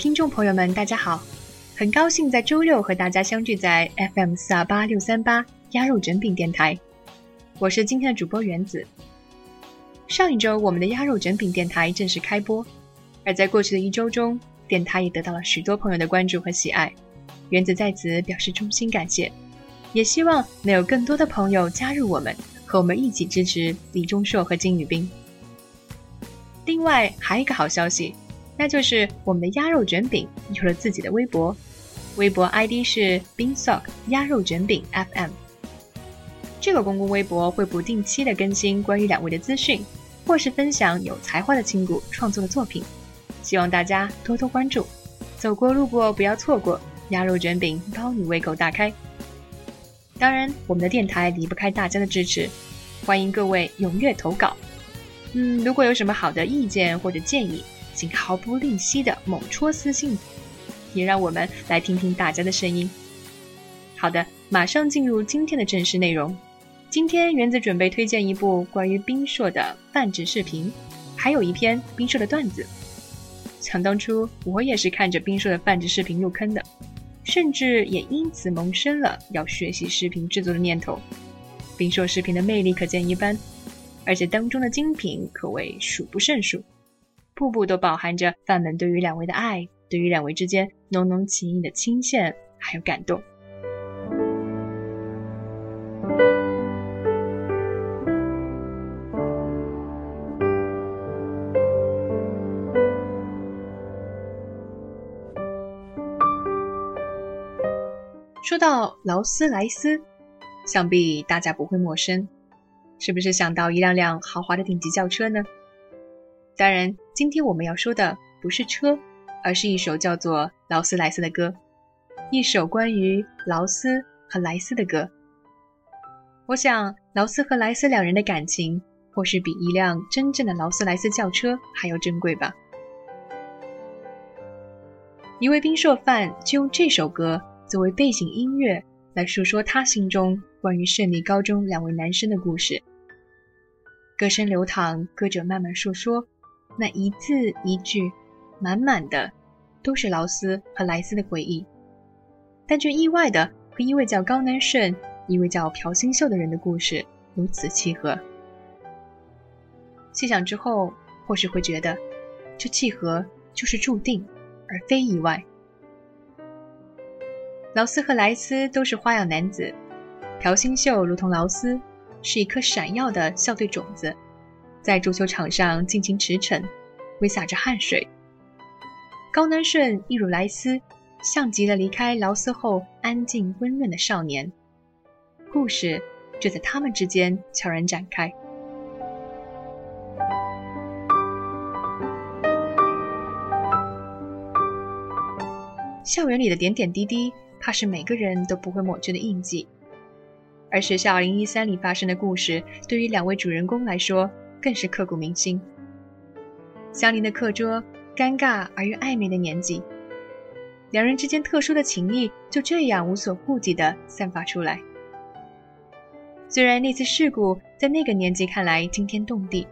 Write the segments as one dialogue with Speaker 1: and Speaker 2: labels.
Speaker 1: 听众朋友们，大家好！很高兴在周六和大家相聚在 FM 四二八六三八鸭肉卷饼电台，我是今天的主播原子。上一周，我们的鸭肉卷饼电台正式开播，而在过去的一周中，电台也得到了许多朋友的关注和喜爱，原子在此表示衷心感谢，也希望能有更多的朋友加入我们，和我们一起支持李钟硕和金宇彬。另外，还有一个好消息。那就是我们的鸭肉卷饼有了自己的微博，微博 ID 是 Binsock 鸭肉卷饼 FM。这个公共微博会不定期的更新关于两位的资讯，或是分享有才华的亲骨创作的作品，希望大家多多关注，走过路过不要错过，鸭肉卷饼包你胃口大开。当然，我们的电台离不开大家的支持，欢迎各位踊跃投稿。嗯，如果有什么好的意见或者建议。竟毫不吝惜的猛戳私信，也让我们来听听大家的声音。好的，马上进入今天的正式内容。今天原子准备推荐一部关于冰硕的泛制视频，还有一篇冰硕的段子。想当初我也是看着冰硕的泛制视频入坑的，甚至也因此萌生了要学习视频制作的念头。冰硕视频的魅力可见一斑，而且当中的精品可谓数不胜数。步步都饱含着范们对于两位的爱，对于两位之间浓浓情谊的倾羡，还有感动。说到劳斯莱斯，想必大家不会陌生，是不是想到一辆辆豪华的顶级轿车呢？当然。今天我们要说的不是车，而是一首叫做《劳斯莱斯》的歌，一首关于劳斯和莱斯的歌。我想，劳斯和莱斯两人的感情，或许比一辆真正的劳斯莱斯轿车还要珍贵吧。一位冰硕范就用这首歌作为背景音乐，来诉说他心中关于胜利高中两位男生的故事。歌声流淌，歌者慢慢诉说。那一字一句，满满的都是劳斯和莱斯的回忆，但却意外的和一位叫高南顺、一位叫朴新秀的人的故事如此契合。细想之后，或许会觉得，这契合就是注定，而非意外。劳斯和莱斯都是花样男子，朴新秀如同劳斯，是一颗闪耀的校队种子。在足球场上尽情驰骋，挥洒着汗水。高南顺一如莱斯，像极了离开劳斯后安静温润的少年。故事就在他们之间悄然展开。校园里的点点滴滴，怕是每个人都不会抹去的印记。而学校2013里发生的故事，对于两位主人公来说，更是刻骨铭心。相邻的课桌，尴尬而又暧昧的年纪，两人之间特殊的情谊就这样无所顾忌地散发出来。虽然那次事故在那个年纪看来惊天动地，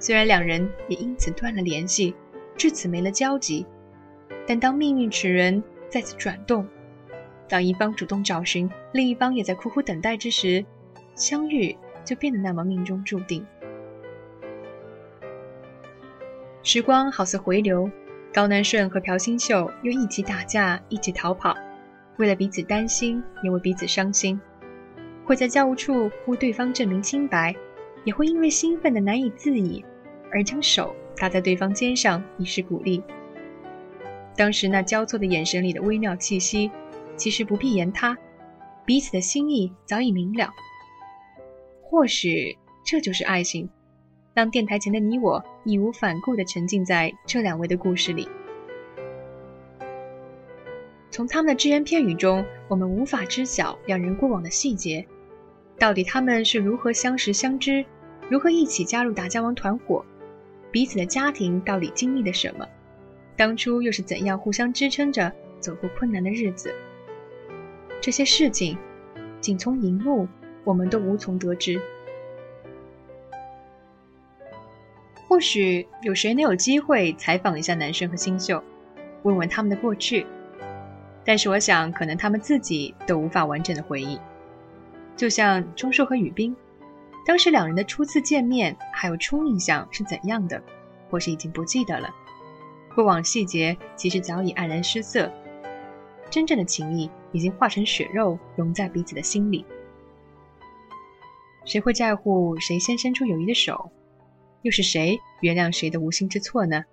Speaker 1: 虽然两人也因此断了联系，至此没了交集，但当命运齿轮再次转动，当一方主动找寻，另一方也在苦苦等待之时，相遇就变得那么命中注定。时光好似回流，高南顺和朴新秀又一起打架，一起逃跑，为了彼此担心，也为彼此伤心。会在教务处为对方证明清白，也会因为兴奋的难以自已，而将手搭在对方肩上以示鼓励。当时那交错的眼神里的微妙气息，其实不必言他，彼此的心意早已明了。或许这就是爱情。让电台前的你我义无反顾地沉浸在这两位的故事里。从他们的只言片语中，我们无法知晓两人过往的细节。到底他们是如何相识相知，如何一起加入打架王团伙？彼此的家庭到底经历了什么？当初又是怎样互相支撑着走过困难的日子？这些事情，仅从荧幕，我们都无从得知。或许有谁能有机会采访一下男生和新秀，问问他们的过去。但是我想，可能他们自己都无法完整的回忆。就像钟硕和雨冰，当时两人的初次见面还有初印象是怎样的，或是已经不记得了。过往细节其实早已黯然失色，真正的情谊已经化成血肉，融在彼此的心里。谁会在乎谁先伸出友谊的手？又是谁原谅谁的无心之错呢？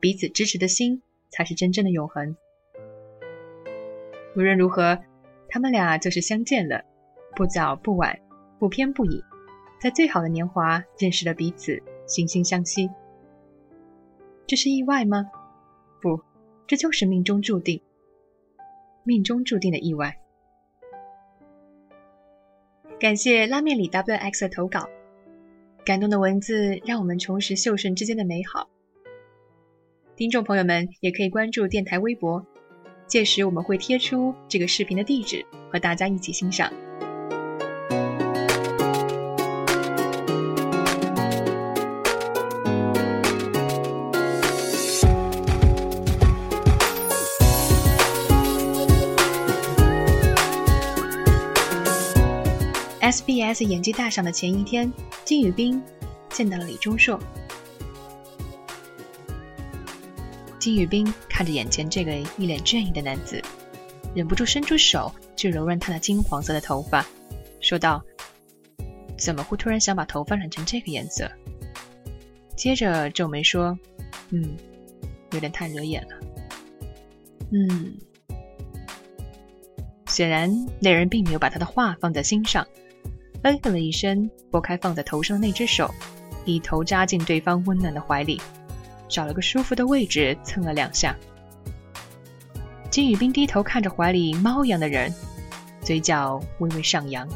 Speaker 1: 彼此支持的心，才是真正的永恒。无论如何，他们俩就是相见了，不早不晚，不偏不倚，在最好的年华认识了彼此，惺惺相惜。这是意外吗？不，这就是命中注定，命中注定的意外。感谢拉面里 WX 的投稿，感动的文字让我们重拾秀顺之间的美好。听众朋友们也可以关注电台微博。届时我们会贴出这个视频的地址，和大家一起欣赏。SBS 演技大赏的前一天，金宇彬见到了李钟硕。金宇彬看着眼前这个一脸倦意的男子，忍不住伸出手去揉乱他那金黄色的头发，说道：“怎么会突然想把头发染成这个颜色？”接着皱眉说：“嗯，有点太惹眼了。”嗯，显然那人并没有把他的话放在心上，嗯哼了一声，拨开放在头上的那只手，一头扎进对方温暖的怀里。找了个舒服的位置蹭了两下，金宇彬低头看着怀里猫一样的人，嘴角微微上扬。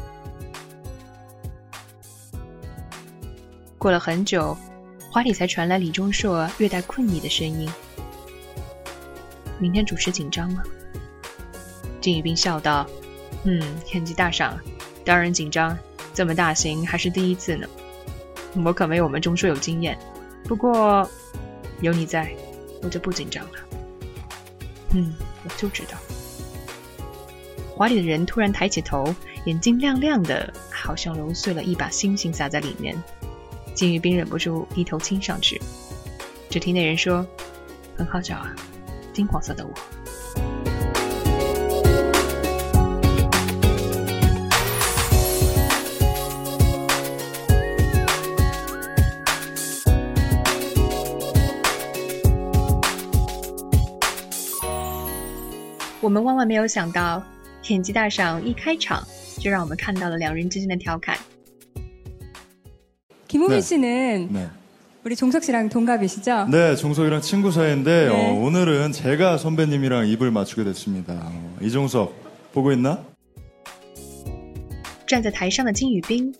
Speaker 1: 过了很久，怀里才传来李钟硕略带困意的声音：“明天主持紧张吗？”金宇彬笑道：“嗯，演技大赏，当然紧张，这么大型还是第一次呢。我可没有我们钟硕有经验，不过……”有你在，我就不紧张了。嗯，我就知道。怀里的人突然抬起头，眼睛亮亮的，好像揉碎了一把星星撒在里面。金宇彬忍不住低头亲上去，只听那人说：“很好找啊，金黄色的我。”们万万没有想到，演技大赏一开场就让我们看到了两人之间的调侃。
Speaker 2: 김호민씨는우리종석씨랑동갑이시죠네종석이랑친구사이인데어오늘은제가선배님이랑입을맞추게됐습니다이종석보고있나
Speaker 1: 站在台上的金宇彬，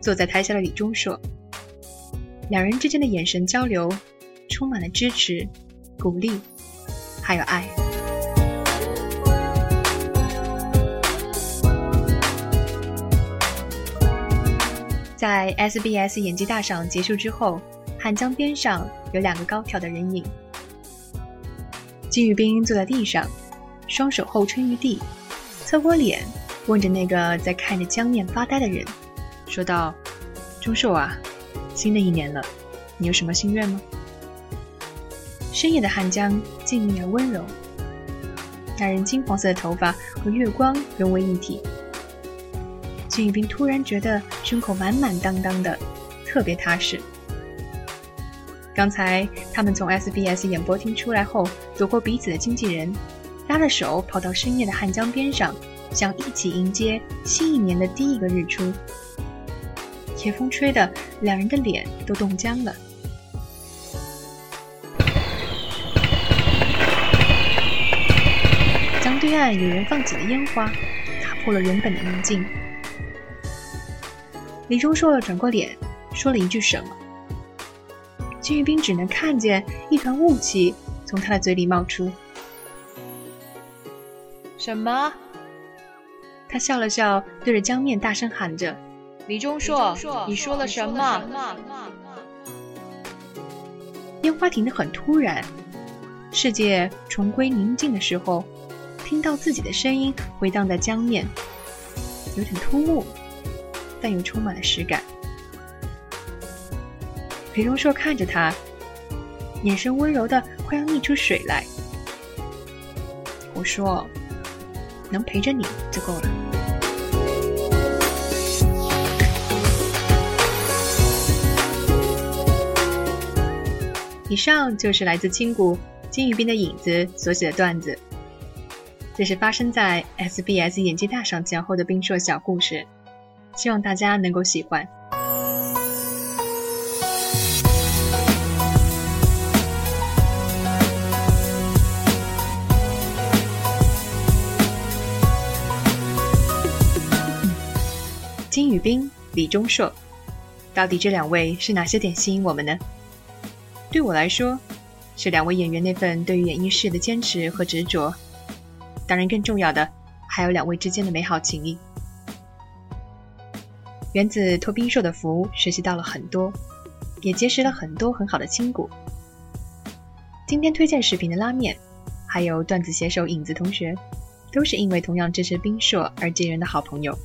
Speaker 1: 坐在台下的李钟硕，两人之间的眼神交流，充满了支持、鼓励，还有爱。 在 SBS 演技大赏结束之后，汉江边上有两个高挑的人影。金宇彬坐在地上，双手后撑于地，侧过脸问着那个在看着江面发呆的人，说道：“钟硕啊，新的一年了，你有什么心愿吗？”深夜的汉江静谧而温柔，那人金黄色的头发和月光融为一体。金宇彬突然觉得胸口满满当当的，特别踏实。刚才他们从 SBS 演播厅出来后，躲过彼此的经纪人，拉着手跑到深夜的汉江边上，想一起迎接新一年的第一个日出。夜风吹的，两人的脸都冻僵了。江对岸有人放起了烟花，打破了原本的宁静。李钟硕转过脸，说了一句什么？金玉彬只能看见一团雾气从他的嘴里冒出。
Speaker 3: 什么？
Speaker 1: 他笑了笑，对着江面大声喊着：“
Speaker 3: 李钟硕，你说了什么？”
Speaker 1: 烟花停得很突然，世界重归宁静的时候，听到自己的声音回荡在江面，有点突兀，但又充满了实感。裴荣硕看着他，眼神温柔的快要溢出水来。我说：“能陪着你就够了。”以上就是来自青谷金宇彬的影子所写的段子，这是发生在 SBS 演技大赏前后的冰硕小故事，希望大家能够喜欢。金宇彬、李钟硕，到底这两位是哪些点吸引我们呢？对我来说，是两位演员那份对于演艺事业的坚持和执着。当然，更重要的还有两位之间的美好情谊。原子托冰硕的福，学习到了很多，也结识了很多很好的亲骨。今天推荐视频的拉面，还有段子写手影子同学，都是因为同样支持冰硕而结缘的好朋友。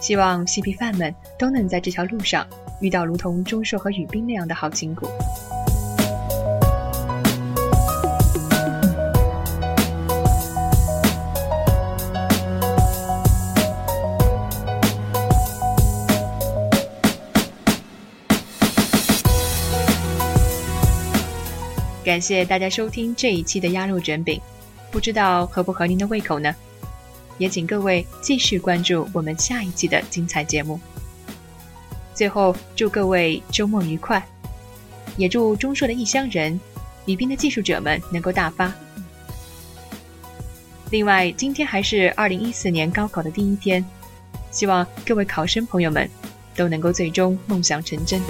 Speaker 1: 希望嬉皮饭们都能在这条路上。遇到如同钟硕和雨冰那样的好亲骨。感谢大家收听这一期的鸭肉卷饼，不知道合不合您的胃口呢？也请各位继续关注我们下一期的精彩节目。最后，祝各位周末愉快，也祝中硕的异乡人、宜宾的技术者们能够大发。另外，今天还是二零一四年高考的第一天，希望各位考生朋友们都能够最终梦想成真。